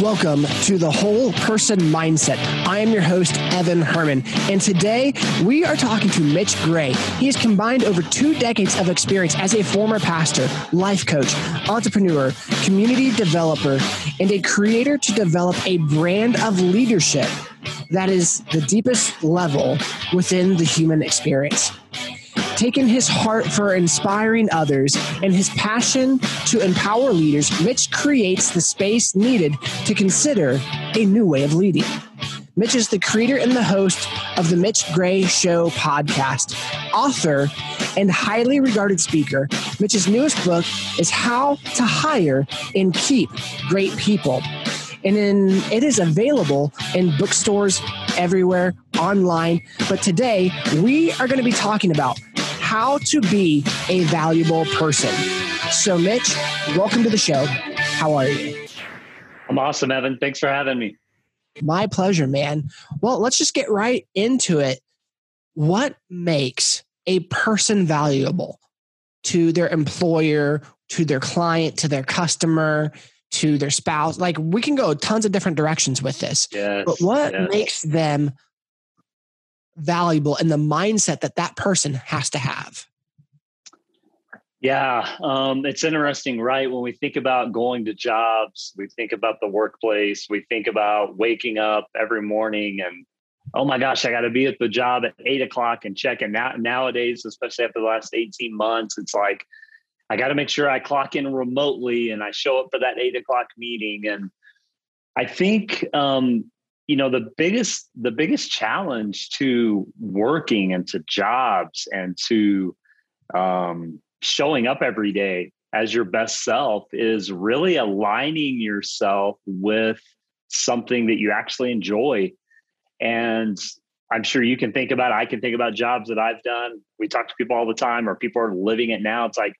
Welcome to the Whole Person Mindset. I am your host, Evan Herrman, and today we are talking to Mitch Gray. He has combined over two decades of experience as a former pastor, life coach, entrepreneur, community developer, and a creator to develop a brand of leadership that is the deepest level within the human experience taken his heart for inspiring others and his passion to empower leaders, Mitch creates the space needed to consider a new way of leading. Mitch is the creator and the host of the Mitch Gray Show podcast, author, and highly regarded speaker. Mitch's newest book is How to Hire and Keep Great People. And in, it is available in bookstores everywhere, online. But today, we are going to be talking about how to be a valuable person. So, Mitch, welcome to the show. How are you? I'm awesome, Evan. Thanks for having me. My pleasure, man. Well, let's just get right into it. What makes a person valuable to their employer, to their client, to their customer, to their spouse? Like, we can go tons of different directions with this. Yes, but what yes. makes them valuable and the mindset that that person has to have? Yeah, um, it's interesting, right? When we think about going to jobs, we think about the workplace, we think about waking up every morning and, oh my gosh, I got to be at the job at eight o'clock and check it. Now, nowadays, especially after the last 18 months, it's like, I got to make sure I clock in remotely and I show up for that eight o'clock meeting. And I think um, you know the biggest the biggest challenge to working and to jobs and to um, showing up every day as your best self is really aligning yourself with something that you actually enjoy. And i'm sure you can think about i can think about jobs that i've done. We talk to people all the time or people are living it now. It's like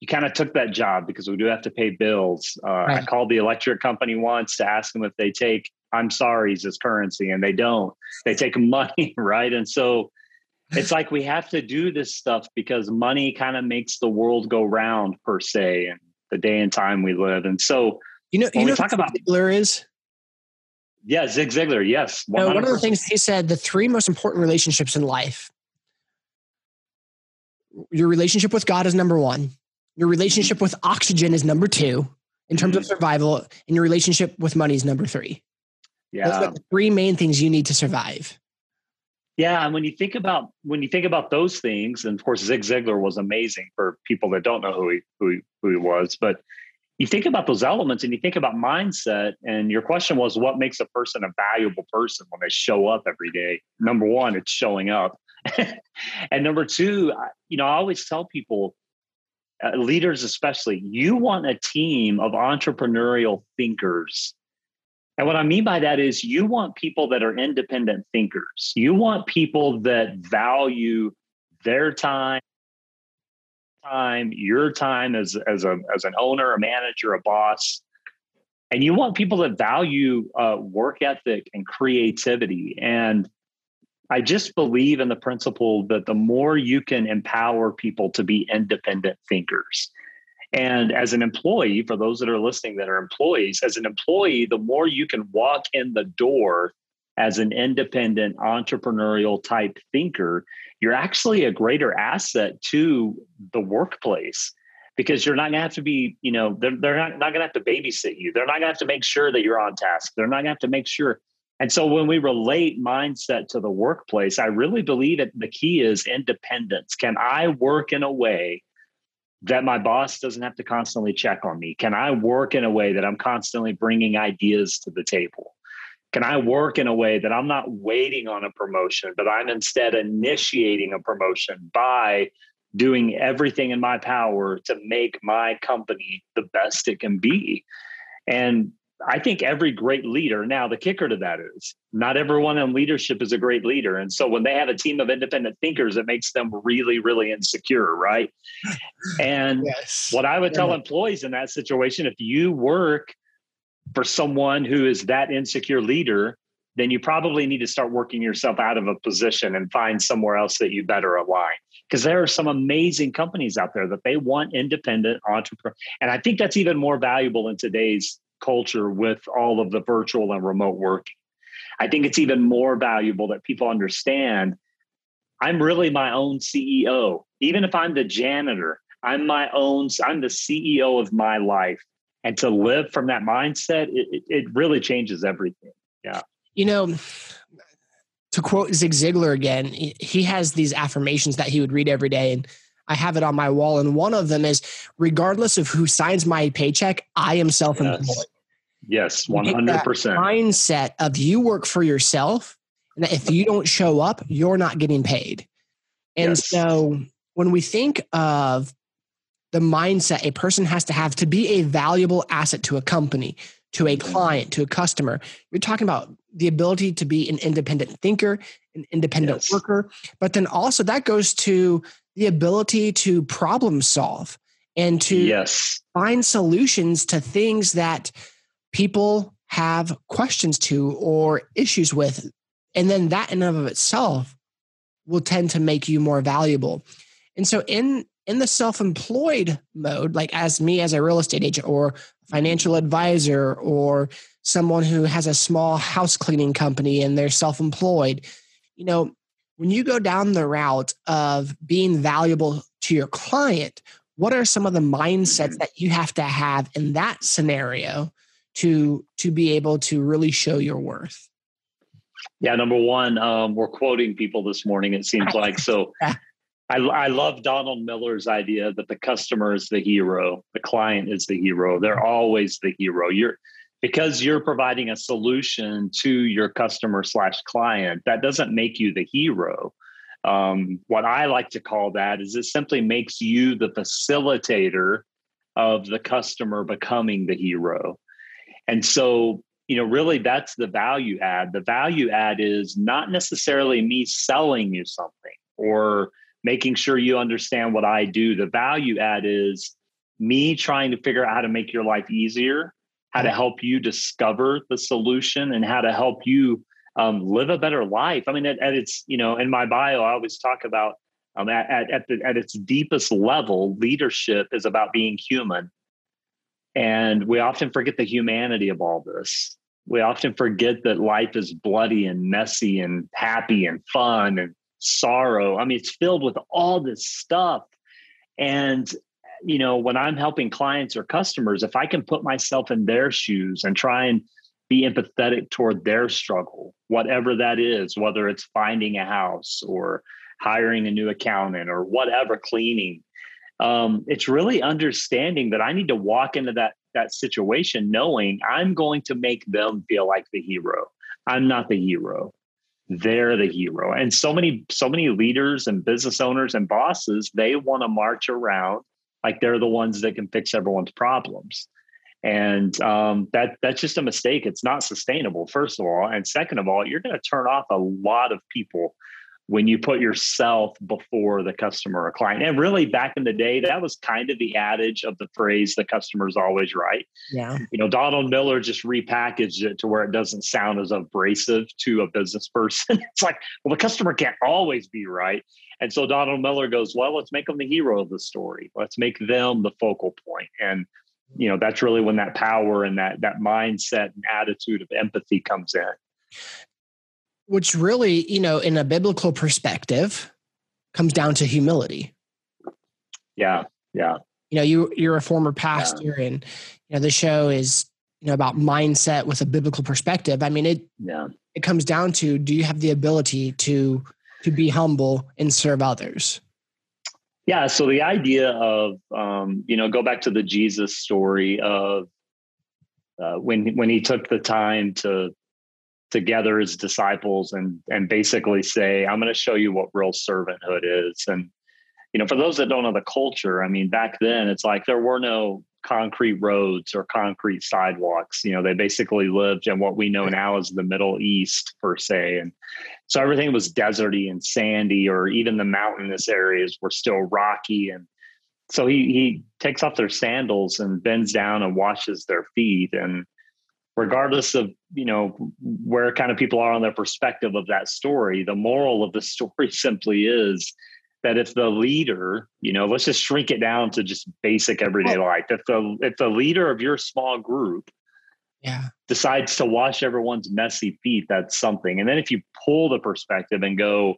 you kind of took that job because we do have to pay bills. Uh, right. i called the electric company once to ask them if they take I'm sorry's as currency, and they don't. They take money, right? And so it's like we have to do this stuff because money kind of makes the world go round, per se, and the day and time we live. And so you know, you know, talk about Ziglar is. Yeah, Zig Ziglar. Yes, no, one of the things he said: the three most important relationships in life. Your relationship with God is number one. Your relationship with oxygen is number two in terms mm-hmm. of survival, and your relationship with money is number three. Yeah. Those are the three main things you need to survive. Yeah, and when you think about when you think about those things, and of course Zig Ziglar was amazing for people that don't know who he who he, who he was, but you think about those elements and you think about mindset and your question was what makes a person a valuable person when they show up every day number one it's showing up and number two you know i always tell people uh, leaders especially you want a team of entrepreneurial thinkers and what I mean by that is you want people that are independent thinkers. You want people that value their time, time, your time as as a as an owner, a manager, a boss. And you want people that value uh, work ethic and creativity. And I just believe in the principle that the more you can empower people to be independent thinkers, and as an employee, for those that are listening that are employees, as an employee, the more you can walk in the door as an independent entrepreneurial type thinker, you're actually a greater asset to the workplace because you're not going to have to be, you know, they're, they're not, not going to have to babysit you. They're not going to have to make sure that you're on task. They're not going to have to make sure. And so when we relate mindset to the workplace, I really believe that the key is independence. Can I work in a way that my boss doesn't have to constantly check on me? Can I work in a way that I'm constantly bringing ideas to the table? Can I work in a way that I'm not waiting on a promotion, but I'm instead initiating a promotion by doing everything in my power to make my company the best it can be? And I think every great leader, now the kicker to that is not everyone in leadership is a great leader. And so when they have a team of independent thinkers, it makes them really, really insecure, right? And yes. what I would tell yeah. employees in that situation, if you work for someone who is that insecure leader, then you probably need to start working yourself out of a position and find somewhere else that you better align. Because there are some amazing companies out there that they want independent entrepreneurs. And I think that's even more valuable in today's culture with all of the virtual and remote working. I think it's even more valuable that people understand I'm really my own CEO. Even if I'm the janitor, I'm my own, I'm the CEO of my life. And to live from that mindset, it, it really changes everything. Yeah. You know, to quote Zig Ziglar again, he has these affirmations that he would read every day. And I have it on my wall. And one of them is regardless of who signs my paycheck, I am self employed. Yes, hundred percent. Mindset of you work for yourself, and if you don't show up, you're not getting paid. And yes. so when we think of the mindset a person has to have to be a valuable asset to a company, to a mm-hmm. client, to a customer, you're talking about the ability to be an independent thinker, an independent yes. worker, but then also that goes to the ability to problem solve and to yes. find solutions to things that people have questions to or issues with. And then that in and of itself will tend to make you more valuable. And so in in the self-employed mode, like as me as a real estate agent or financial advisor or someone who has a small house cleaning company and they're self-employed, you know, when you go down the route of being valuable to your client, what are some of the mindsets mm-hmm. that you have to have in that scenario to to be able to really show your worth? Yeah, number one, um, we're quoting people this morning. It seems like so. I, I love Donald Miller's idea that the customer is the hero, the client is the hero. They're always the hero. You're because you're providing a solution to your customer slash client. That doesn't make you the hero. Um, what I like to call that is it simply makes you the facilitator of the customer becoming the hero. And so, you know, really that's the value add. The value add is not necessarily me selling you something or making sure you understand what I do. The value add is me trying to figure out how to make your life easier, how to help you discover the solution, and how to help you um, live a better life. I mean, at, at, its you know, in my bio, I always talk about um, at at at, the, at its deepest level, leadership is about being human, and we often forget the humanity of all this. We often forget that life is bloody and messy and happy and fun and sorrow. I mean, it's filled with all this stuff. And, you know, when I'm helping clients or customers, if I can put myself in their shoes and try and be empathetic toward their struggle, whatever that is, whether it's finding a house or hiring a new accountant or whatever, cleaning. Um, it's really understanding that I need to walk into that that situation knowing I'm going to make them feel like the hero. I'm not the hero they're the hero and so many so many leaders and business owners and bosses they want to march around like they're the ones that can fix everyone's problems. And um, that that's just a mistake. It's not sustainable first of all. And second of all you're going to turn off a lot of people when you put yourself before the customer or client. And really, back in the day, that was kind of the adage of the phrase "the customer's always right." Yeah. You know, Donald Miller just repackaged it to where it doesn't sound as abrasive to a business person. it's like, well, the customer can't always be right. And so Donald Miller goes, well, let's make them the hero of the story. Let's make them the focal point. And you know, that's really when that power and that that mindset and attitude of empathy comes in which really, you know, in a biblical perspective, comes down to humility. Yeah, yeah. You know, you you're a former pastor, yeah. and you know the show is you know about mindset with a biblical perspective. I mean, it yeah. it comes down to do you have the ability to to be humble and serve others? Yeah. So the idea of um, you know go back to the Jesus story of uh, when when he took the time to together as disciples and and basically say i'm going to show you what real servanthood is. And you know for those that don't know the culture i mean back then it's like there were no concrete roads or concrete sidewalks. You know they basically lived in what we know now as the middle east per se. And so everything was deserty and sandy or even the mountainous areas were still rocky. And so he he takes off their sandals and bends down and washes their feet. And regardless of you know where kind of people are on their perspective of that story the moral of the story simply is that if the leader you know let's just shrink it down to just basic everyday life if the if the leader of your small group yeah. decides to wash everyone's messy feet, that's something. And then if you pull the perspective and go,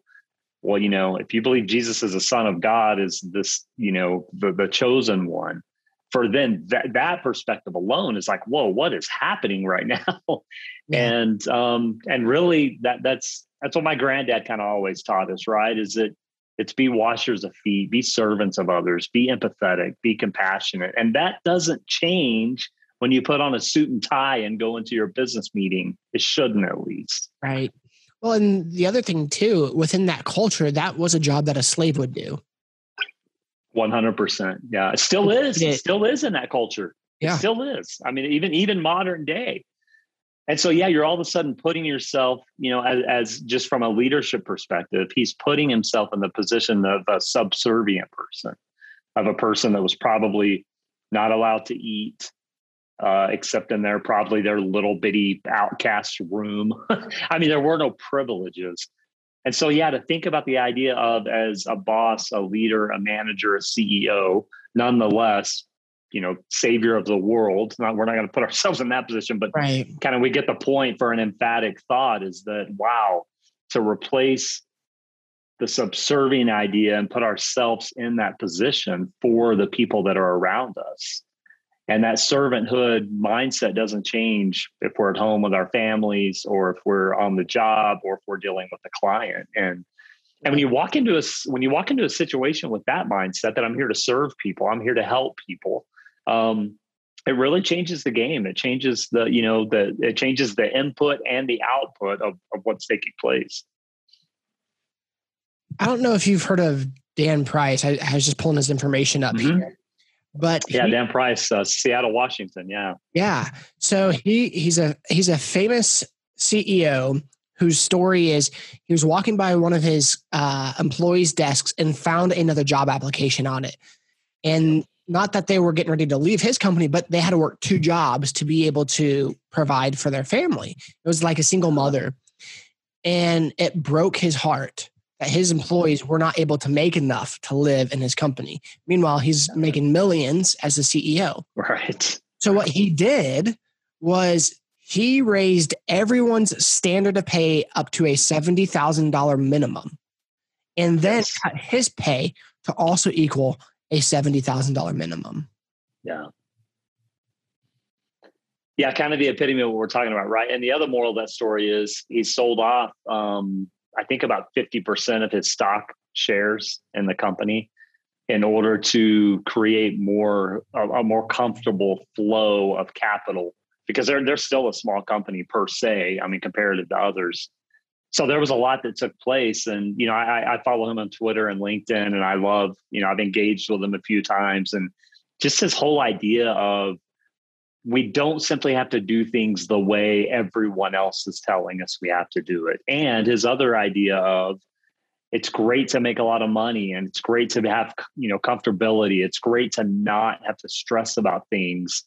well, you know, if you believe Jesus is the Son of God, is this, you know, the, the chosen one, for then that, that perspective alone is like, whoa, what is happening right now? And um, and really that that's that's what my granddad kind of always taught us, right? Is that it's be washers of feet, be servants of others, be empathetic, be compassionate. And that doesn't change when you put on a suit and tie and go into your business meeting. It shouldn't at least. Right. Well, and the other thing too, within that culture, that was a job that a slave would do. 100%. Yeah. It still is. It still is in that culture. Yeah. It still is. I mean, even, even modern day. And so, yeah, you're all of a sudden putting yourself, you know, as, as, just from a leadership perspective, he's putting himself in the position of a subservient person, of a person that was probably not allowed to eat, uh, except in their probably their little bitty outcast room. I mean, there were no privileges. And so, yeah, to think about the idea of as a boss, a leader, a manager, a CEO, nonetheless, you know savior of the world not we're not going to put ourselves in that position but right. kind of we get the point for an emphatic thought is that wow to replace the subservient idea and put ourselves in that position for the people that are around us and that servanthood mindset doesn't change if we're at home with our families or if we're on the job or if we're dealing with a client and and when you walk into a when you walk into a situation with that mindset that I'm here to serve people, I'm here to help people, um, it really changes the game. It changes the, you know, the it changes the input and the output of, of what's taking place. I don't know if you've heard of Dan Price. I, I was just pulling his information up mm-hmm. here. But yeah, he, Dan Price, uh, Seattle, Washington. Yeah, yeah. So he he's a he's a famous CEO whose story is he was walking by one of his uh, employees' desks and found another job application on it, and not that they were getting ready to leave his company, but they had to work two jobs to be able to provide for their family. It was like a single mother. And it broke his heart that his employees were not able to make enough to live in his company. Meanwhile, he's making millions as a CEO. Right. So, what he did was he raised everyone's standard of pay up to a $70,000 minimum and then yes. cut his pay to also equal a $70,000 minimum. Yeah. Yeah, kind of the epitome of what we're talking about, right? And the other moral of that story is he sold off, um, I think, about 50% of his stock shares in the company in order to create more a, a more comfortable flow of capital because they're they're still a small company per se. I mean, comparative to others so there was a lot that took place and you know I, I, follow him on twitter and linkedin and i love you know i've engaged with him a few times and just his whole idea of we don't simply have to do things the way everyone else is telling us we have to do it and his other idea of it's great to make a lot of money and it's great to have you know comfortability it's great to not have to stress about things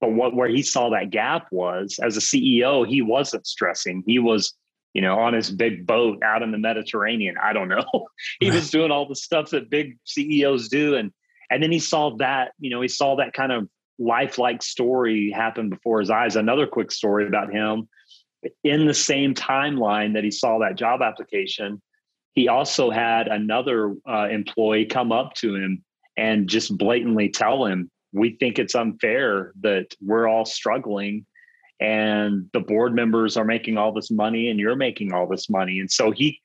but what where he saw that gap was as a ceo he wasn't stressing he was you know, on his big boat out in the Mediterranean. I don't know. he was doing all the stuff that big CEOs do. And and then he saw that, you know, he saw that kind of lifelike story happen before his eyes. Another quick story about him in the same timeline that he saw that job application, he also had another uh, employee come up to him and just blatantly tell him, We think it's unfair that we're all struggling and the board members are making all this money and you're making all this money and so he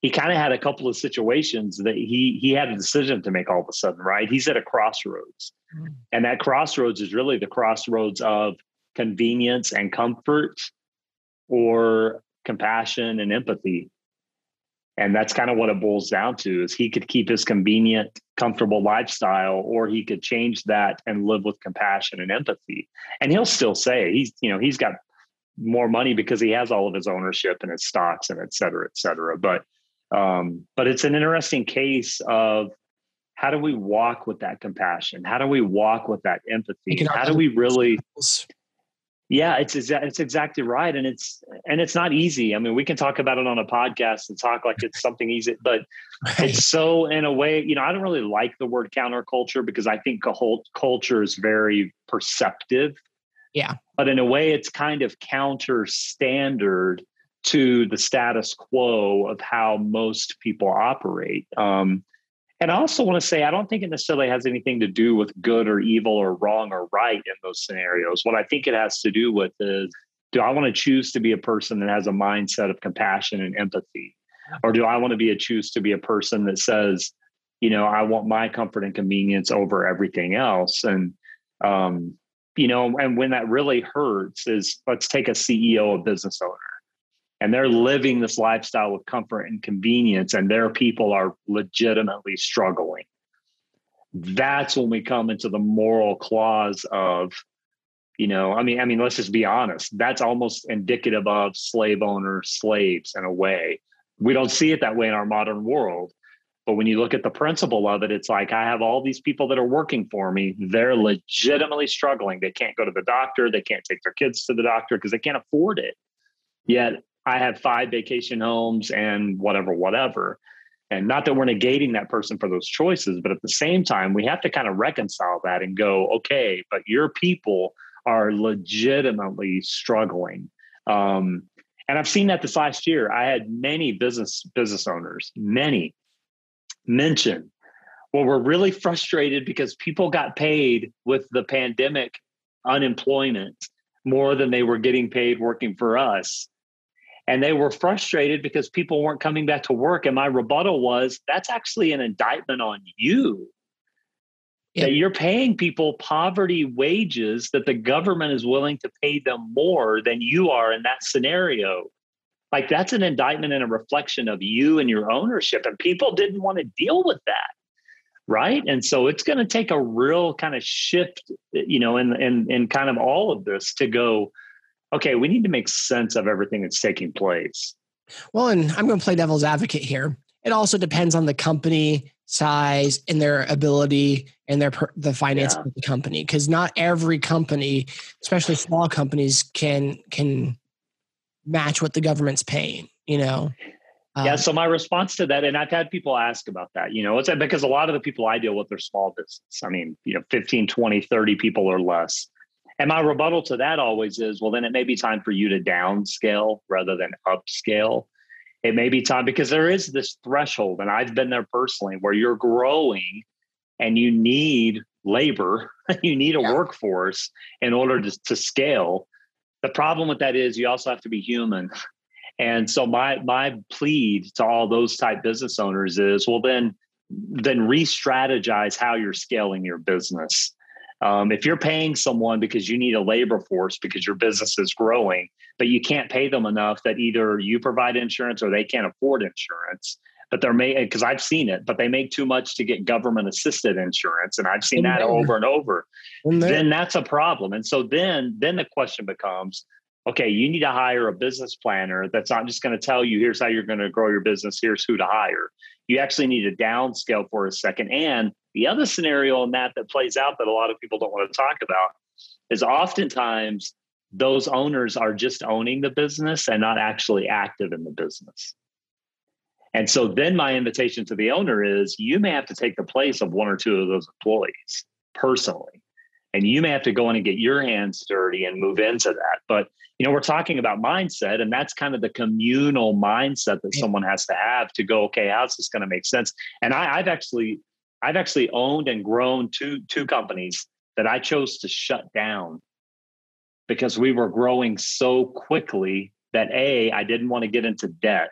he kind of had a couple of situations that he he had a decision to make all of a sudden right? He's at a crossroads. Mm. and that crossroads is really the crossroads of convenience and comfort or compassion and empathy. And that's kind of what it boils down to is he could keep his convenient comfortable lifestyle or he could change that and live with compassion and empathy. And he'll still say he's you know he's got more money because he has all of his ownership and his stocks and et cetera et cetera. But um but it's an interesting case of how do we walk with that compassion how do we walk with that empathy how do we really yeah, it's it's exactly right, and it's and it's not easy. I mean, we can talk about it on a podcast and talk like it's something easy, but right. it's so in a way, you know, I don't really like the word counterculture because I think a whole culture is very perceptive. Yeah. But in a way, it's kind of counter standard to the status quo of how most people operate. Um, and I also want to say, I don't think it necessarily has anything to do with good or evil or wrong or right in those scenarios. What I think it has to do with is do I want to choose to be a person that has a mindset of compassion and empathy? Or do I want to be a choose to be a person that says, you know, I want my comfort and convenience over everything else? And, um, you know, and when that really hurts is let's take a CEO, a business owner and they're living this lifestyle of comfort and convenience and their people are legitimately struggling. That's when we come into the moral clause of you know i mean i mean let's just be honest. That's almost indicative of slave owners slaves in a way. We don't see it that way in our modern world but when you look at the principle of it it's like i have all these people that are working for me. They're legitimately struggling. They can't go to the doctor. They can't take their kids to the doctor because they can't afford it. Yet I have five vacation homes and whatever, whatever. And not that we're negating that person for those choices, but at the same time, we have to kind of reconcile that and go, okay, but your people are legitimately struggling. Um, and I've seen that this last year. I had many business business owners, many mention, well, we're really frustrated because people got paid with the pandemic unemployment more than they were getting paid working for us and they were frustrated because people weren't coming back to work. And my rebuttal was that's actually an indictment on you yeah. that you're paying people poverty wages that the government is willing to pay them more than you are in that scenario. Like that's an indictment and a reflection of you and your ownership. And people didn't want to deal with that right? And so it's going to take a real kind of shift you know in in in kind of all of this to go okay, we need to make sense of everything that's taking place. Well, and I'm going to play devil's advocate here. It also depends on the company size and their ability and their the finance yeah. of the company because not every company especially small companies can can match what the government's paying you know yeah um, so my response to that and i've had people ask about that you know it's because a lot of the people i deal with are small business i mean you know 15 20 30 people or less and my rebuttal to that always is, well, then it may be time for you to downscale rather than upscale. It may be time because there is this threshold, and I've been there personally, where you're growing and you need labor, you need a yeah. workforce in order to, to scale. The problem with that is you also have to be human. And so my my plead to all those type business owners is, well, then then re-strategize how you're scaling your business um, if you're paying someone because you need a labor force because your business is growing, but you can't pay them enough that either you provide insurance or they can't afford insurance, but they're made because I've seen it, but they make too much to get government assisted insurance, and I've seen that over and over. Then that's a problem. And so then then the question becomes, okay, you need to hire a business planner that's not just going to tell you here's how you're going to grow your business, here's who to hire. You actually need to downscale for a second and the other scenario in that that plays out that a lot of people don't want to talk about is oftentimes those owners are just owning the business and not actually active in the business. And so then my invitation to the owner is you may have to take the place of one or two of those employees personally. And you may have to go in and get your hands dirty and move into that. But you know, we're talking about mindset, and that's kind of the communal mindset that someone has to have to go, okay, how's this going to make sense? And I, I've actually I've actually owned and grown two two companies that I chose to shut down because we were growing so quickly that a I didn't want to get into debt.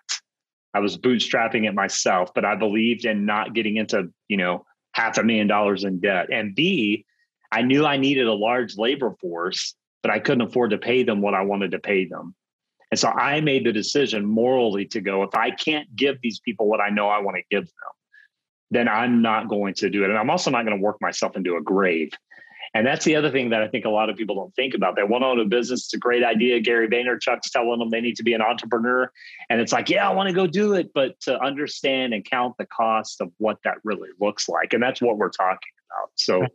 I was bootstrapping it myself, but I believed in not getting into, you know, half a million dollars in debt. And B, I knew I needed a large labor force, but I couldn't afford to pay them what I wanted to pay them. And so I made the decision morally to go, if I can't give these people what I know I want to give them, then I'm not going to do it. And I'm also not going to work myself into a grave. And that's the other thing that I think a lot of people don't think about. They want to own a business. It's a great idea. Gary Vaynerchuk's telling them they need to be an entrepreneur. And it's like, yeah, I want to go do it, but to understand and count the cost of what that really looks like. And that's what we're talking about. So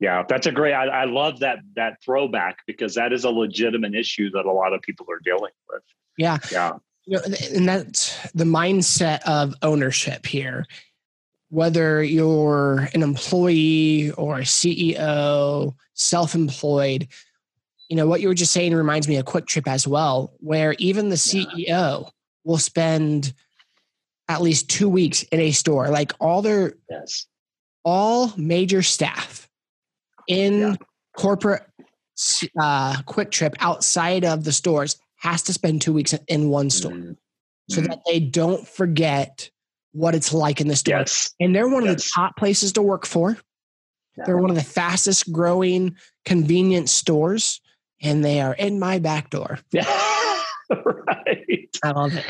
yeah, that's a great I, I love that that throwback because that is a legitimate issue that a lot of people are dealing with. Yeah. Yeah. You know, and that's the mindset of ownership here whether you're an employee or a CEO, self employed, you know, what you were just saying reminds me of Kwik Trip as well, where even the CEO will spend at least two weeks in a store. Like all their yes. all major staff in yeah. corporate uh, Kwik Trip outside of the stores has to spend two weeks in one store mm-hmm. so that they don't forget what it's like in the store. Yes. And they're one yes. of the top places to work for. Yeah. They're one of the fastest growing convenience stores, and they are in my back door. Yeah, right. I love it.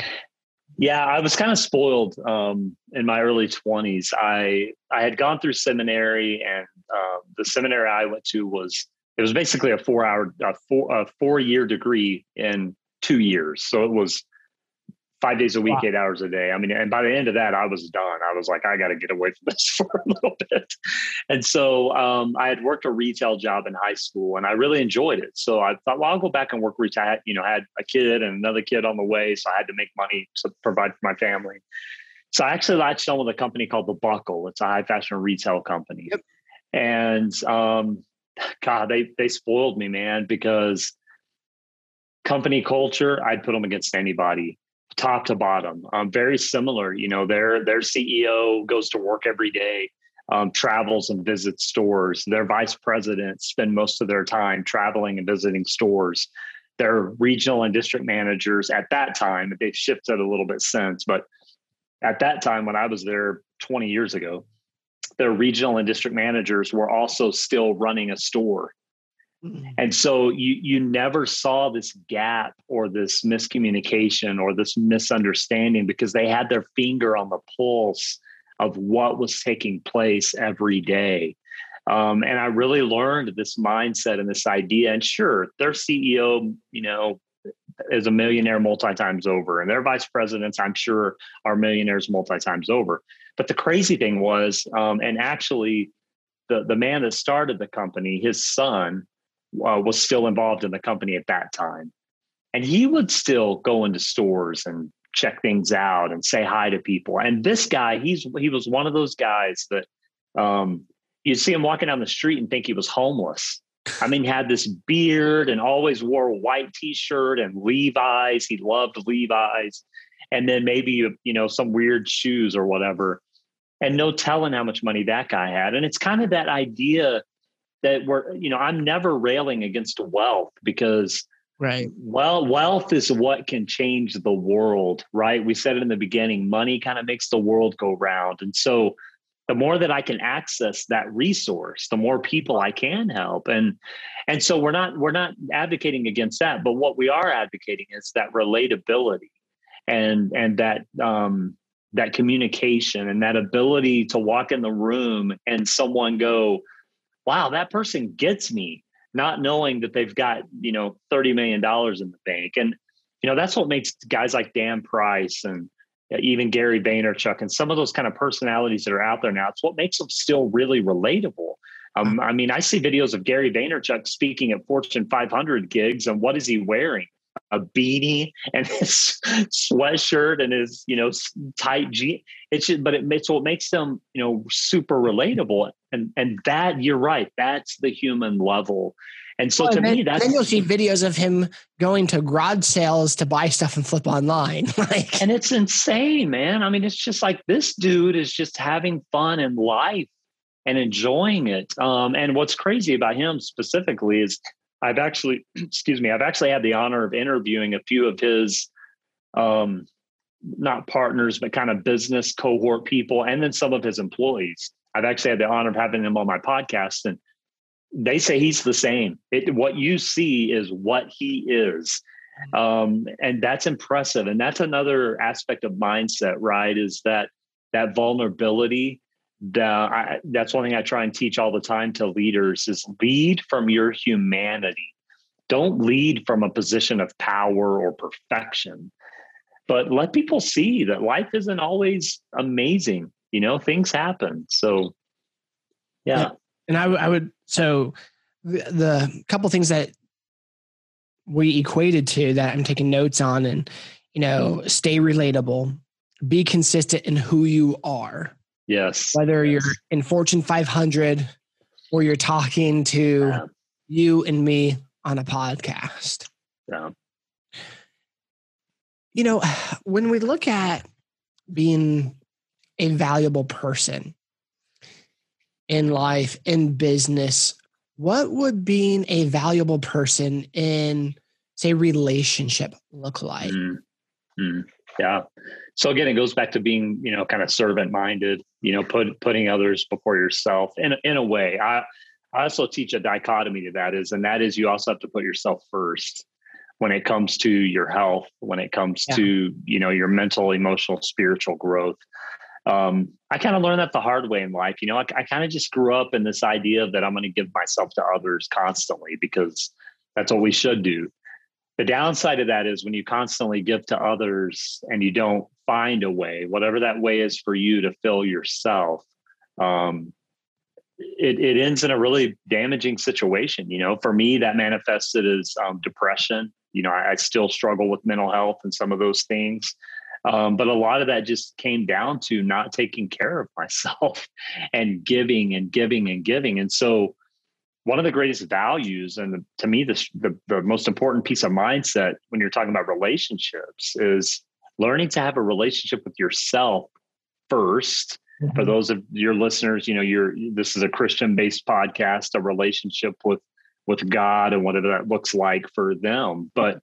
Yeah, I was kind of spoiled um, in my early twenties. I I had gone through seminary, and uh, the seminary I went to was it was basically a four hour, a four a four year degree in two years. So it was five days a week, wow. eight hours a day. I mean, and by the end of that, I was done. I was like, I got to get away from this for a little bit. And so um, I had worked a retail job in high school, and I really enjoyed it. So I thought, well, I'll go back and work retail. I, you know, I had a kid and another kid on the way, so I had to make money to provide for my family. So I actually latched on with a company called The Buckle. It's a high fashion retail company, yep. and um, God, they they spoiled me, man, because company culture, I'd put them against anybody top to bottom. Um, very similar. You know, their their CEO goes to work every day, um, travels and visits stores. Their vice presidents spend most of their time traveling and visiting stores. Their regional and district managers at that time, they've shifted a little bit since, but at that time when I was there 20 years ago, their regional and district managers were also still running a store Mm-hmm. And so you you never saw this gap or this miscommunication or this misunderstanding because they had their finger on the pulse of what was taking place every day. Um, and I really learned this mindset and this idea. And sure, their CEO, you know, is a millionaire multi times over, and their vice presidents, I'm sure, are millionaires multi times over. But the crazy thing was, um, and actually, the the man that started the company, his son, uh, was still involved in the company at that time. And he would still go into stores and check things out and say hi to people. And this guy, he's he was one of those guys that um, you see him walking down the street and think he was homeless. I mean, had this beard and always wore a white t-shirt and Levi's. He loved Levi's, and then maybe you know some weird shoes or whatever. And no telling how much money that guy had. And it's kind of that idea that we're you know i'm never railing against wealth because right. well wealth is what can change the world right? We said it in the beginning money kind of makes the world go round. And so the more that i can access that resource the more people i can help. And and so we're not we're not advocating against that but what we are advocating is that relatability and and that um that communication and that ability to walk in the room and someone go wow, that person gets me, not knowing that they've got, you know, $30 million in the bank. And, you know, that's what makes guys like Dan Price and even Gary Vaynerchuk and some of those kind of personalities that are out there now, it's what makes them still really relatable. Um, I mean, I see videos of Gary Vaynerchuk speaking at Fortune 500 gigs, and what is he wearing? a beanie and his sweatshirt and his you know tight jeans. It's just, but it makes what makes them you know super relatable. And and that you're right. That's the human level. And so well, to then, me, that's then you'll see videos of him going to garage sales to buy stuff and flip online. like, and it's insane, man. I mean, it's just like this dude is just having fun in life and enjoying it. Um, and what's crazy about him specifically is I've actually, excuse me, I've actually had the honor of interviewing a few of his, um, not partners, but kind of business cohort people, and then some of his employees. I've actually had the honor of having him on my podcast, and they say he's the same. It, what you see is what he is. Um, and that's impressive. And that's another aspect of mindset, right? Is that that vulnerability the, I, that's one thing I try and teach all the time to leaders is lead from your humanity. Don't lead from a position of power or perfection, but let people see that life isn't always amazing. You know, things happen. So, yeah. yeah. And I, I would, so the, the couple things that we equated to that I'm taking notes on and, you know, stay relatable, be consistent in who you are Yes. Whether yes. you're in Fortune 500 or you're talking to you and me on a podcast. Yeah. You know, when we look at being a valuable person in life, in business, what would being a valuable person in, say, relationship look like? Mm. Mm. Yeah. So again, it goes back to being, you know, kind of servant minded, you know, put, putting others before yourself in, in a way. I, I also teach a dichotomy to that is, and that is you also have to put yourself first when it comes to your health, when it comes yeah. to, you know, your mental, emotional, spiritual growth. Um, I kind of learned that the hard way in life. You know, I, I kind of just grew up in this idea that I'm going to give myself to others constantly because that's what we should do. The downside of that is when you constantly give to others and you don't find a way, whatever that way is for you to fill yourself, um, it, it ends in a really damaging situation. You know, for me, that manifested as um, depression. You know, I, I, still struggle with mental health and some of those things. Um, but a lot of that just came down to not taking care of myself and giving and giving and giving. And so, one of the greatest values, and the, to me, the, the, the most important piece of mindset when you're talking about relationships is learning to have a relationship with yourself first Mm-hmm. For those of your listeners, you know, you're this is a Christian-based podcast, a relationship with with God and whatever that looks like for them. But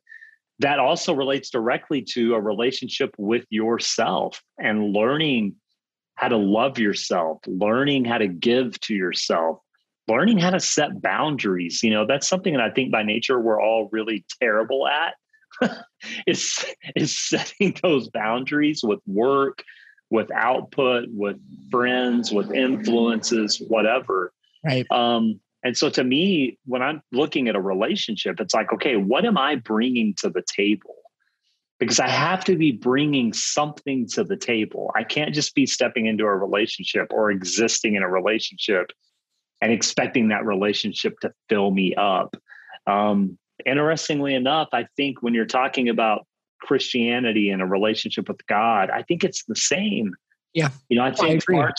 that also relates directly to a relationship with yourself and learning how to love yourself, learning how to give to yourself, learning how to set boundaries. You know, that's something that I think by nature we're all really terrible at. is is setting those boundaries with work, with output, with friends, with influences, whatever. Right. Um, and so to me, when I'm looking at a relationship, it's like, okay, what am I bringing to the table? Because I have to be bringing something to the table. I can't just be stepping into a relationship or existing in a relationship and expecting that relationship to fill me up. Um, interestingly enough, I think when you're talking about Christianity and a relationship with God, I think it's the same. Yeah. You know, I think I far,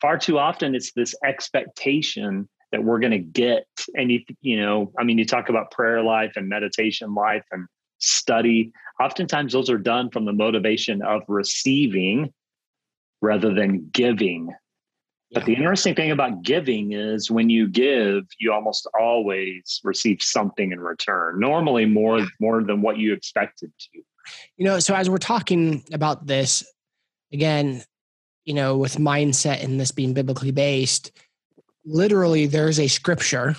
far too often it's this expectation that we're going to get. And you, you know, I mean, you talk about prayer life and meditation life and study. Oftentimes those are done from the motivation of receiving rather than giving. Yeah. But the interesting thing about giving is when you give, you almost always receive something in return. Normally more more than what you expected to. You know, so as we're talking about this, again, you know, with mindset and this being biblically based, literally there's a scripture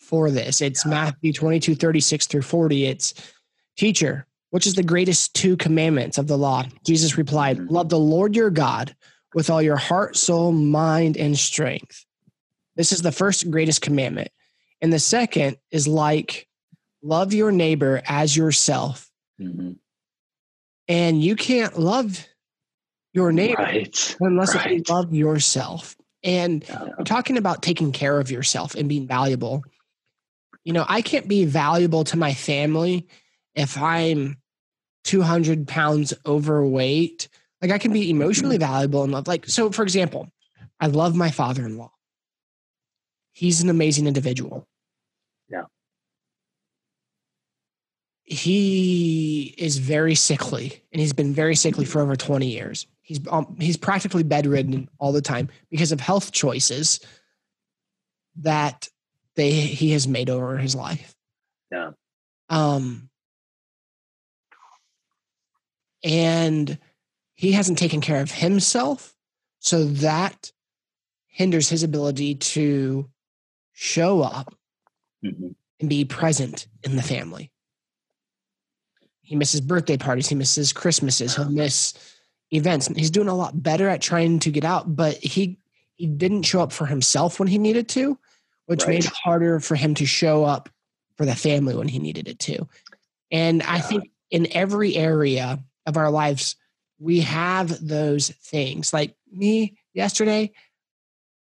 for this. It's yeah. Matthew 22, 36 through 40. It's teacher, which is the greatest two commandments of the law? Jesus replied, mm-hmm. Love the Lord your God with all your heart, soul, mind, and strength. This is the first greatest commandment. And the second is like, love your neighbor as yourself. Mm-hmm and you can't love your neighbor right. unless right. you love yourself. And talking about taking care of yourself and being valuable. You know, I can't be valuable to my family if I'm 200 pounds overweight. Like I can be emotionally mm-hmm. valuable and love. Like, so for example, I love my father in law. He's an amazing individual. Yeah he is very sickly and he's been very sickly for over 20 years. He's um, he's practically bedridden all the time because of health choices that they he has made over his life. Yeah. Um and he hasn't taken care of himself so that hinders his ability to show up mm-hmm. and be present in the family he misses birthday parties. He misses Christmases. He'll miss events. He's doing a lot better at trying to get out, but he he didn't show up for himself when he needed to, which right. made it harder for him to show up for the family when he needed it to. And yeah. I think in every area of our lives, we have those things. Like me yesterday,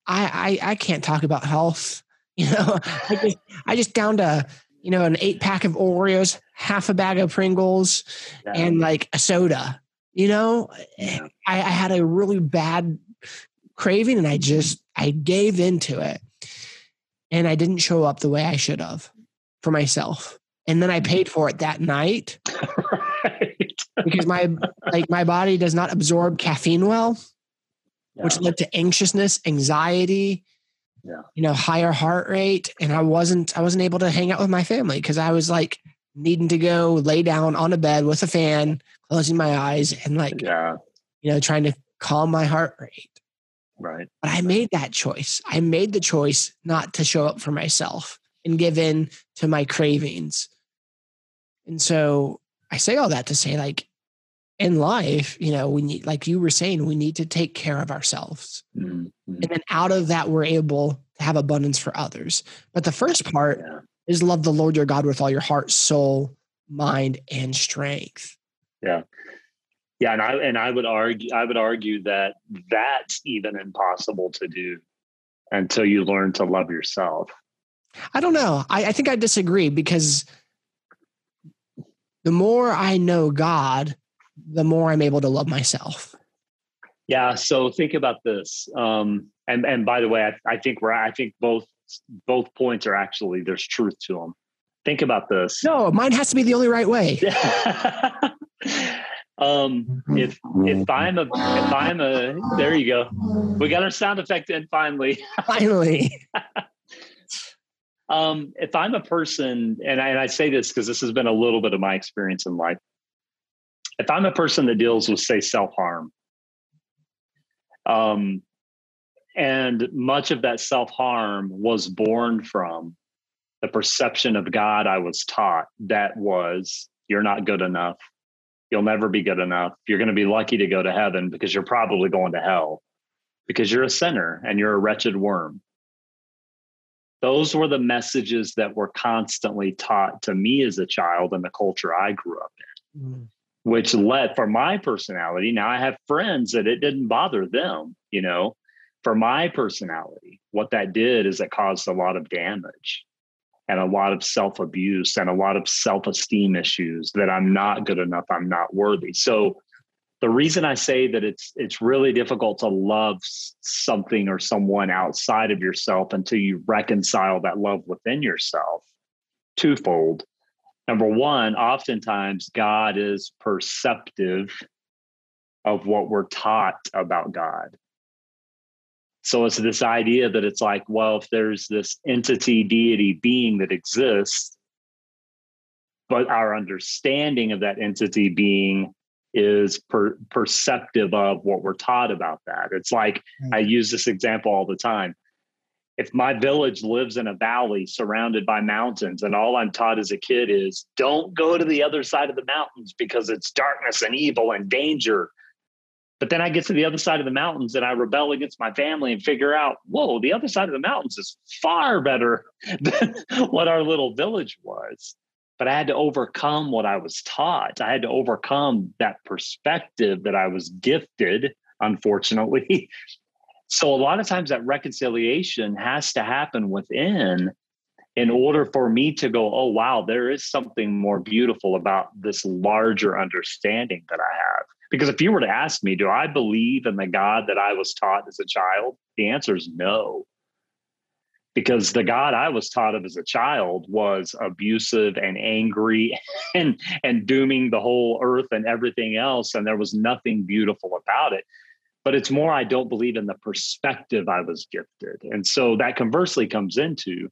I I, I can't talk about health. You know, I just I just downed a you know, an eight pack of Oreos, half a bag of Pringles, yeah. and like a soda. You know, yeah. I, I had a really bad craving and I just I gave into it. And I didn't show up the way I should have. for myself. And then I paid for it that night. right. because my like my body does not absorb caffeine well, yeah. which led to anxiousness, anxiety, yeah. you know, higher heart rate. And I wasn't I wasn't able to hang out with my family because I was like needing to go lay down on a bed with a fan, closing my eyes and like yeah. you know, trying to calm my heart rate. Right. But I made that choice. I made the choice not to show up for myself and give in to my cravings. And so I say all that to say, like, in life, you know, we need, like you were saying, we need to take care of ourselves. Mm-hmm. And then out of that, we're able to have abundance for others. But the first part yeah. is love the Lord your God with all your heart, soul, mind, and strength. Yeah. Yeah, and I and I would argue I would argue that that's even impossible to do until you learn to love yourself. I don't know. I, I think I disagree because the more I know God, the more I'm able to love myself. Yeah. So think about this. Um, and and by the way, I, I think we're I think both both points are actually there's truth to them. Think about this. No, mine has to be the only right way. um, if if I'm a if I'm a there you go. We got our sound effect in finally. finally. um, if I'm a person, and I, and I say this because this has been a little bit of my experience in life. If I'm a person that deals with say self harm, um, and much of that self harm was born from the perception of God I was taught that was you're not good enough. You'll never be good enough. You're going to be lucky to go to heaven because you're probably going to hell because you're a sinner and you're a wretched worm. Those were the messages that were constantly taught to me as a child in the culture I grew up in, mm. which led for my personality. Now I have friends that it didn't bother them, you know, for my personality, what that did is it caused a lot of damage and a lot of self abuse and a lot of self esteem issues that I'm not good enough, I'm not worthy. So the reason I say that it's it's really difficult to love something or someone outside of yourself until you reconcile that love within yourself twofold. Number one, oftentimes God is perceptive of what we're taught about God. So it's this idea that it's like, well, if there's this entity, deity, being that exists, but our understanding of that entity being is per- perceptive of what we're taught about that. It's like mm-hmm. I use this example all the time. If my village lives in a valley surrounded by mountains, and all I'm taught as a kid is don't go to the other side of the mountains because it's darkness and evil and danger. But then I get to the other side of the mountains and I rebel against my family and figure out, whoa, the other side of the mountains is far better than what our little village was. But I had to overcome what I was taught. I had to overcome that perspective that I was gifted, unfortunately. so a lot of times that reconciliation has to happen within in order for me to go, oh, wow, there is something more beautiful about this larger understanding that I have. Because if you were to ask me, do I believe in the God that I was taught as a child? The answer is no. Because the God I was taught of as a child was abusive and angry and, and dooming the whole earth and everything else. And there was nothing beautiful about it. But it's more, I don't believe in the perspective I was gifted. And so that conversely comes into,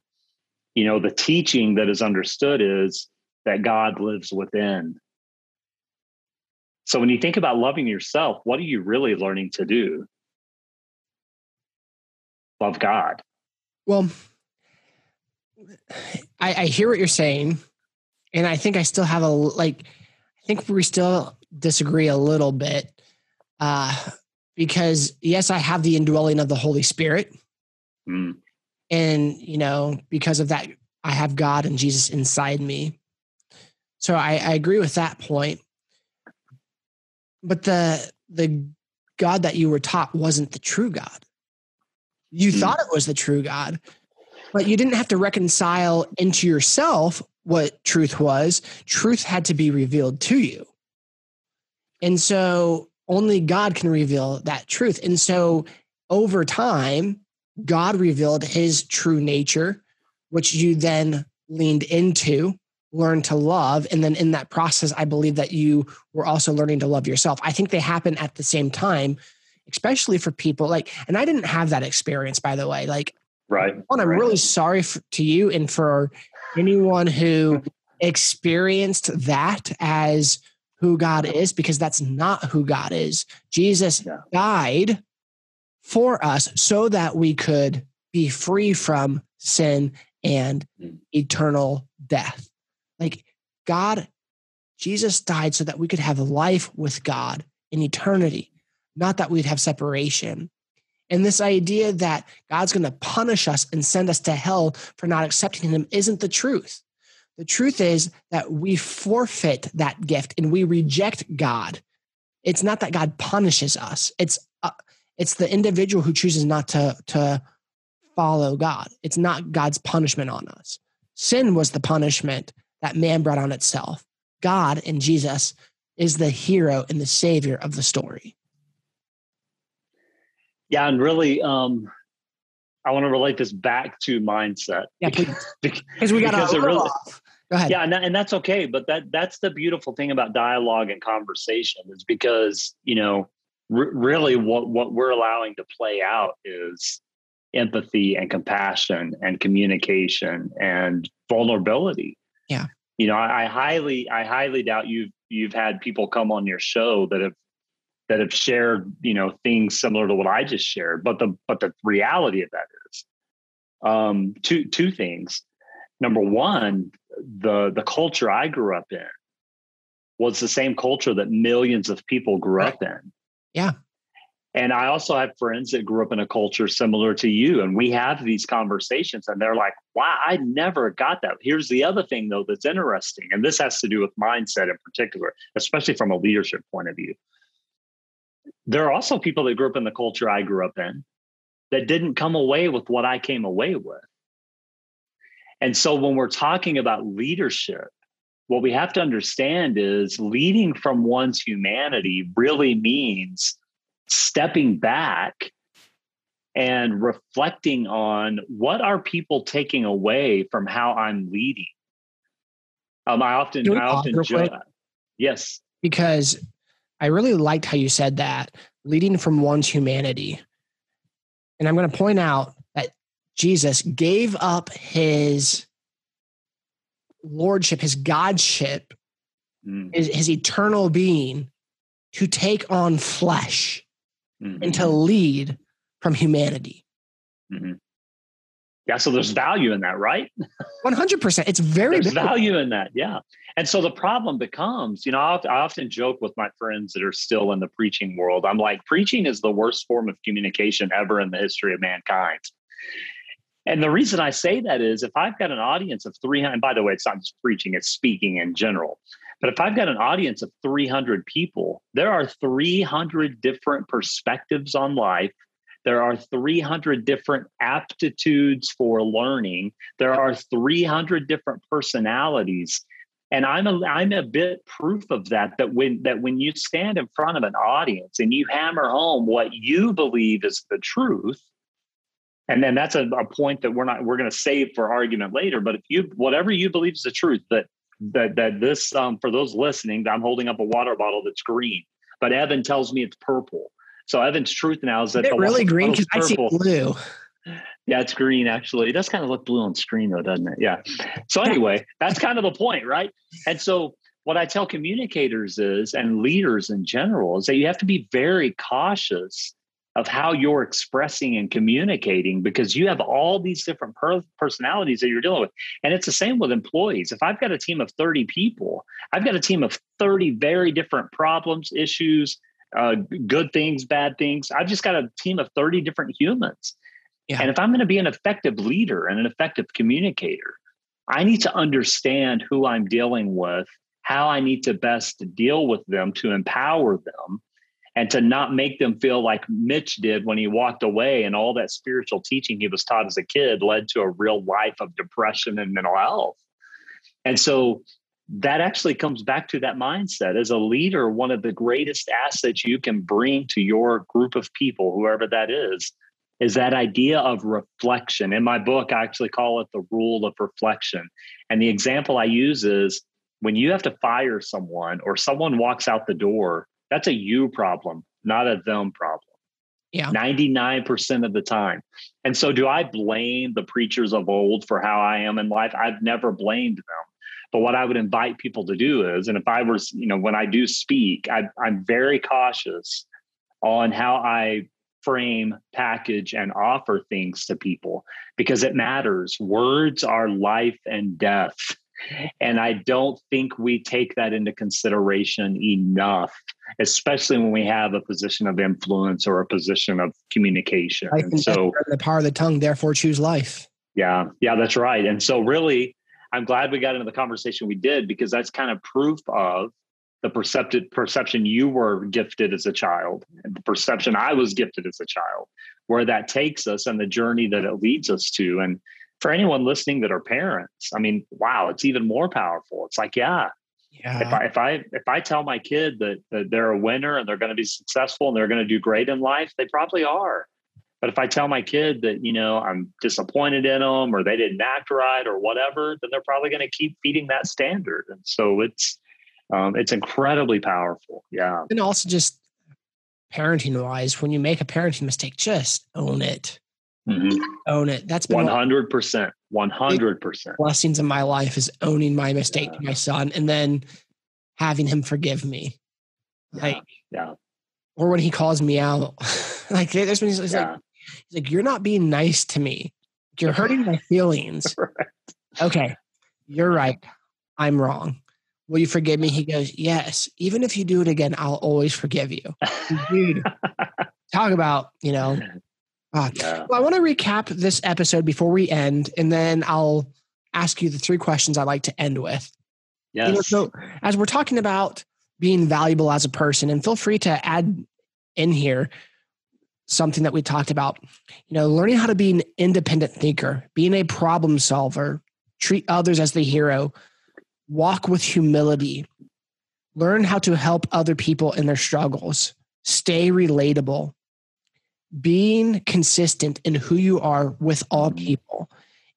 you know, the teaching that is understood is that God lives within so when you think about loving yourself, what are you really learning to do? Love God. Well, I, I hear what you're saying. And I think I still have a, like, I think we still disagree a little bit. Uh, because yes, I have the indwelling of the Holy Spirit. Mm. And, you know, because of that, I have God and Jesus inside me. So I, I agree with that point but the the God that you were taught wasn't the true God. You mm. thought it was the true God, but you didn't have to reconcile into yourself what truth was. Truth had to be revealed to you. And so only God can reveal that truth. And so over time, God revealed his true nature, which you then leaned into, learned to love. And then in that process, I believe that you were also learning to love yourself. I think they happen at the same time, especially for people like, and I didn't have that experience, by the way. Like, right. One, I'm right. really sorry for, to you and for anyone who experienced that as who God is, because that's not who God is. Jesus yeah. died for us so that we could be free from sin and mm. eternal death. Like God, Jesus died so that we could have life with God in eternity, not that we'd have separation. And this idea that God's going to punish us and send us to hell for not accepting Him isn't the truth. The truth is that we forfeit that gift and we reject God. It's not that God punishes us. It's uh, it's the individual who chooses not to to follow God. It's not God's punishment on us. Sin was the punishment that man brought on itself. God and Jesus is the hero and the savior of the story. Yeah, and really, um, I want to relate this back to mindset. Yeah, because we got to really, off. Go ahead. Yeah, and, that, and that's okay. But that that's the beautiful thing about dialogue and conversation is because you know r- really what what we're allowing to play out is empathy and compassion and communication and vulnerability. Yeah. You know, I, I highly, I highly doubt you've you've had people come on your show that have that have shared, you know, things similar to what I just shared. But the but the reality of that is um two two things. Number one, the the culture I grew up in was the same culture that millions of people grew right. up in. Yeah. And I also have friends that grew up in a culture similar to you. And we have these conversations and they're like, wow, I never got that. Here's the other thing, though, that's interesting. And this has to do with mindset in particular, especially from a leadership point of view. There are also people that grew up in the culture I grew up in that didn't come away with what I came away with. And so when we're talking about leadership, what we have to understand is leading from one's humanity really means stepping back and reflecting on what are people taking away from how I'm leading. Um, I often, I often joke. Yes, because I really liked how you said that leading from one's humanity. And I'm going to point out that Jesus gave up his lordship, his godship, mm. his, his eternal being to take on flesh mm-hmm. and to lead from humanity. Mm-hmm. Yeah, so there's value in that, right? 100%. It's very there's value in that. Yeah. And so the problem becomes, you know, I, I often joke with my friends that are still in the preaching world. I'm like, preaching is the worst form of communication ever in the history of mankind. And the reason I say that is if I've got an audience of 300, by the way, it's not just preaching, it's speaking in general. But if I've got an audience of 300 people, there are 300 different perspectives on life. There are 300 different aptitudes for learning. There are 300 different personalities. And I'm a, I'm a bit proof of that, that when, that when you stand in front of an audience and you hammer home what you believe is the truth, and then that's a, a point that we're not we're going to save for argument later but if you whatever you believe is the truth that that that this um, for those listening, I'm holding up a water bottle that's green, but Evan tells me it's purple. So Evan's truth now is that it's really green because I see blue. Yeah, it's green actually. It does kind of look blue on screen though, doesn't it? Yeah. So anyway, that's kind of the point, right? And so what I tell communicators is and leaders in general is that you have to be very cautious of how you're expressing and communicating because you have all these different per- personalities that you're dealing with. And it's the same with employees. If I've got a team of 30 people, I've got a team of 30 very different problems, issues, uh, good things, bad things. I've just got a team of 30 different humans. Yeah. And if I'm going to be an effective leader and an effective communicator, I need to understand who I'm dealing with, how I need to best deal with them to empower them and to not make them feel like Mitch did when he walked away and all that spiritual teaching he was taught as a kid led to a real life of depression and mental health. And so that actually comes back to that mindset. As a leader, one of the greatest assets you can bring to your group of people, whoever that is, is that idea of reflection. In my book, I actually call it the rule of reflection. And the example I use is when you have to fire someone or someone walks out the door, that's a you problem, not a them problem. Yeah. 99% of the time. And so, do I blame the preachers of old for how I am in life? I've never blamed them. But what I would invite people to do is, and if I was, you know, when I do speak, I, I'm very cautious on how I frame, package, and offer things to people because it matters. Words are life and death. And I don't think we take that into consideration enough, especially when we have a position of influence or a position of communication. And so, the power of the tongue, therefore, choose life. Yeah, yeah, that's right. And so, really, I'm glad we got into the conversation we did because that's kind of proof of the percepted perception you were gifted as a child and the perception I was gifted as a child, where that takes us and the journey that it leads us to. And for anyone listening that are parents, I mean, wow, it's even more powerful. It's like, yeah, yeah. If I if I if I tell my kid that, that they're a winner and they're going to be successful and they're going to do great in life, they probably are. But if I tell my kid that, you know, I'm disappointed in them or they didn't act right or whatever, then they're probably going to keep feeding that standard. And so it's um, it's incredibly powerful. Yeah. And also just parenting wise, when you make a parenting mistake, just own it. Mm-hmm. Own it. That's been 100%. 100%. Blessings in my life is owning my mistake yeah. to my son and then having him forgive me. Yeah. Like, yeah. Or when he calls me out, like there's when he's, he's yeah. like, he's like, you're not being nice to me. You're hurting my feelings. right. Okay. You're right. I'm wrong. Will you forgive me? He goes, Yes. Even if you do it again, I'll always forgive you. Dude, talk about, you know. Uh, yeah. Well, I want to recap this episode before we end, and then I'll ask you the three questions I like to end with. Yes. You know, so, as we're talking about being valuable as a person, and feel free to add in here something that we talked about. You know, learning how to be an independent thinker, being a problem solver, treat others as the hero, walk with humility, learn how to help other people in their struggles, stay relatable, being consistent in who you are with all people,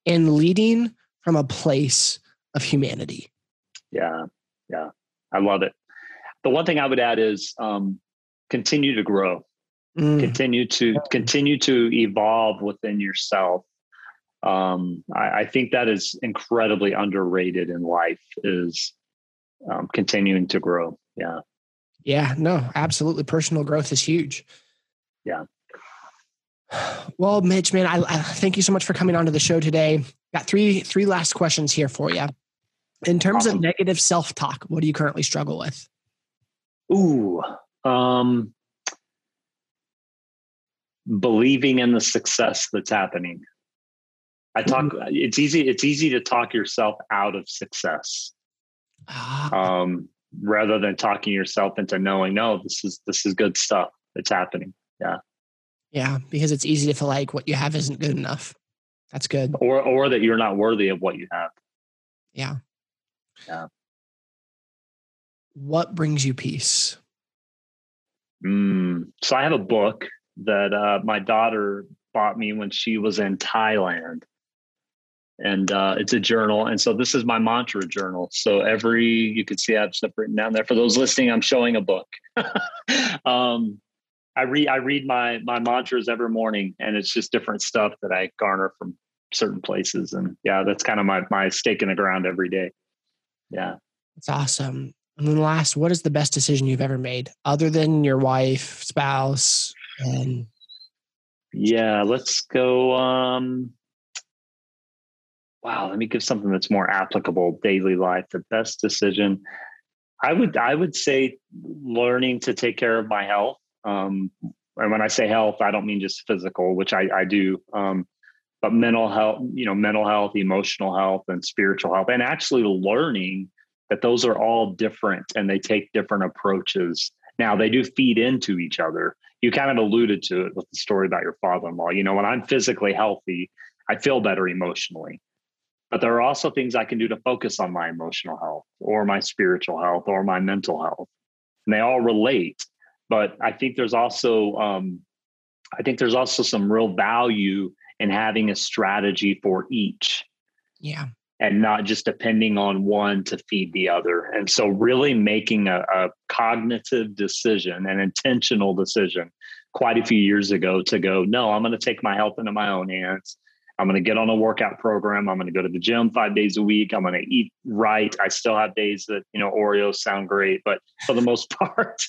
and leading from a place of humanity. Yeah, yeah, I love it. The one thing I would add is um, continue to grow, mm. continue to continue to evolve within yourself. Um, I, I, think that is incredibly underrated in life is um, continuing to grow. Yeah. Yeah no absolutely. Personal growth is huge. Yeah well mitch man I, I thank you so much for coming on to the show today got three three last questions here for you in terms awesome. of negative self-talk what do you currently struggle with ooh um believing in the success that's happening I talk. Mm-hmm. It's easy. It's easy to talk yourself out of success, ah. um, rather than talking yourself into knowing, no, this is this is good stuff. It's happening. Yeah. Yeah, because it's easy to feel like what you have isn't good enough. That's good. Or or that you're not worthy of what you have. Yeah. Yeah. What brings you peace? Mm, so I have a book that uh, my daughter bought me when she was in Thailand and uh, it's a journal. And so this is my mantra journal. So every you can see I've stuff written down there. For those listening, I'm showing a book. um, I read I read my my mantras every morning, and it's just different stuff that I garner from certain places. And yeah, that's kind of my my stake in the ground every day. Yeah, it's awesome. And then last, what is the best decision you've ever made, other than your wife, spouse, and yeah, let's go. Um, wow, let me give something that's more applicable daily life. The best decision, I would I would say learning to take care of my health. Um, and when I say health, I don't mean just physical, which I, I do, um, but mental health, you know, mental health, emotional health, and spiritual health, and actually learning that those are all different and they take different approaches. Now they do feed into each other. You kind of alluded to it with the story about your father-in-law. You know, when I'm physically healthy, I feel better emotionally. But there are also things I can do to focus on my emotional health or my spiritual health or my mental health. And they all relate. But I think there's also um, I think there's also some real value in having a strategy for each. Yeah. And not just depending on one to feed the other. And so, really making a, a cognitive decision, an intentional decision, quite a few years ago to go, no, I'm going to take my health into my own hands. I'm going to get on a workout program. I'm going to go to the gym five days a week. I'm going to eat right. I still have days that, you know, Oreos sound great, but for the most part,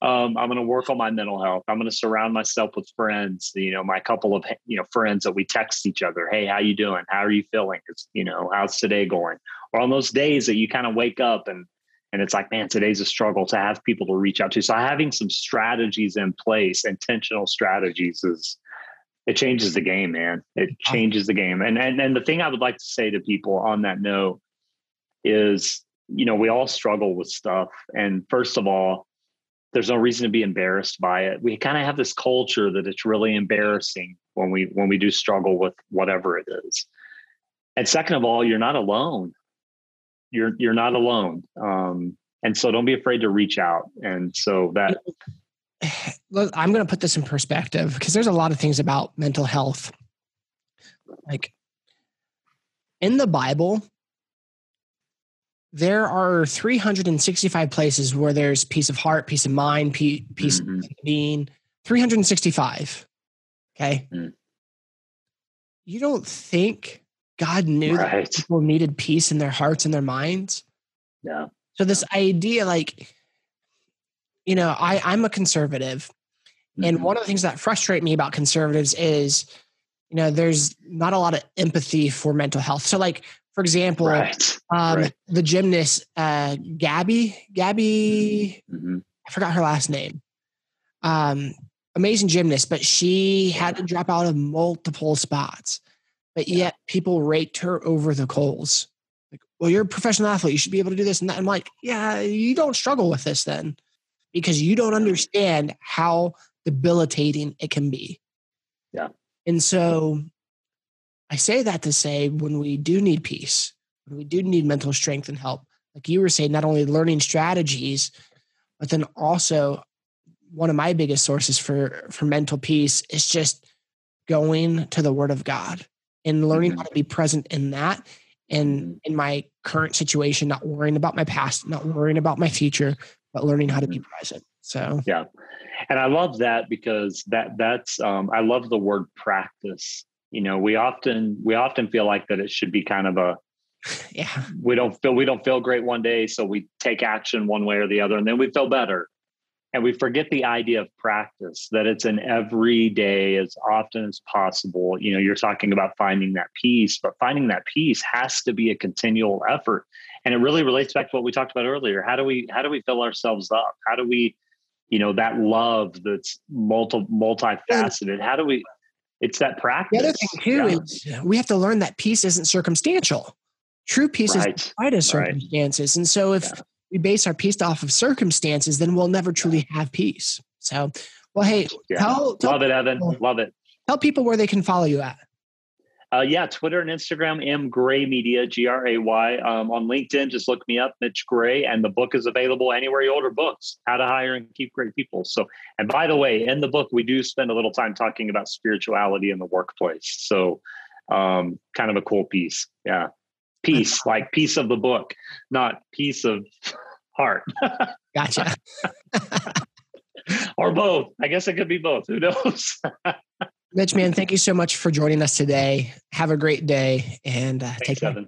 um, I'm going to work on my mental health. I'm going to surround myself with friends, you know, my couple of, you know, friends that we text each other. Hey, how you doing? How are you feeling? It's, you know, how's today going? Or on those days that you kind of wake up and, and it's like, man, today's a struggle to have people to reach out to. So having some strategies in place, intentional strategies is, it changes the game, man. It changes the game. And and and the thing I would like to say to people on that note is, you know, we all struggle with stuff. And first of all, there's no reason to be embarrassed by it. We kind of have this culture that it's really embarrassing when we when we do struggle with whatever it is. And second of all, you're not alone. You're you're not alone. Um, and so don't be afraid to reach out. And so that I'm going to put this in perspective because there's a lot of things about mental health. Like in the Bible, there are 365 places where there's peace of heart, peace of mind, peace mm-hmm. of being. 365. Okay. Mm. You don't think God knew right. that people needed peace in their hearts and their minds? Yeah. So this idea, like, you know, I, I'm a conservative. Mm-hmm. And one of the things that frustrate me about conservatives is, you know, there's not a lot of empathy for mental health. So, like, for example, right. Um, right. the gymnast, uh, Gabby, Gabby, mm-hmm. I forgot her last name. Um, amazing gymnast, but she had to drop out of multiple spots. But yet people raked her over the coals. Like, well, you're a professional athlete. You should be able to do this and that. I'm like, yeah, you don't struggle with this then because you don't understand how debilitating it can be. Yeah. And so I say that to say when we do need peace, when we do need mental strength and help, like you were saying, not only learning strategies, but then also one of my biggest sources for for mental peace is just going to the word of God and learning mm-hmm. how to be present in that and mm-hmm. in my current situation, not worrying about my past, not worrying about my future, but learning how to be mm-hmm. present. So yeah, and I love that because that that's um, I love the word practice. You know, we often we often feel like that it should be kind of a yeah we don't feel we don't feel great one day, so we take action one way or the other, and then we feel better. And we forget the idea of practice, that it's an every day as often as possible. You know, you're talking about finding that peace, but finding that peace has to be a continual effort and it really relates back to what we talked about earlier how do we how do we fill ourselves up how do we you know that love that's multi multifaceted how do we it's that practice the other thing too yeah. is we have to learn that peace isn't circumstantial true peace right. is despite of circumstances right. and so if yeah. we base our peace off of circumstances then we'll never truly have peace so well hey yeah. tell, tell love it evan love it tell people where they can follow you at uh, yeah, Twitter and Instagram, M Gray Media, G R A Y. Um, on LinkedIn, just look me up, Mitch Gray, and the book is available anywhere you order books. How to hire and keep great people. So, and by the way, in the book, we do spend a little time talking about spirituality in the workplace. So, um, kind of a cool piece. Yeah, piece like piece of the book, not piece of heart. gotcha. or both. I guess it could be both. Who knows? Mitch, man, thank you so much for joining us today. Have a great day and uh, take care.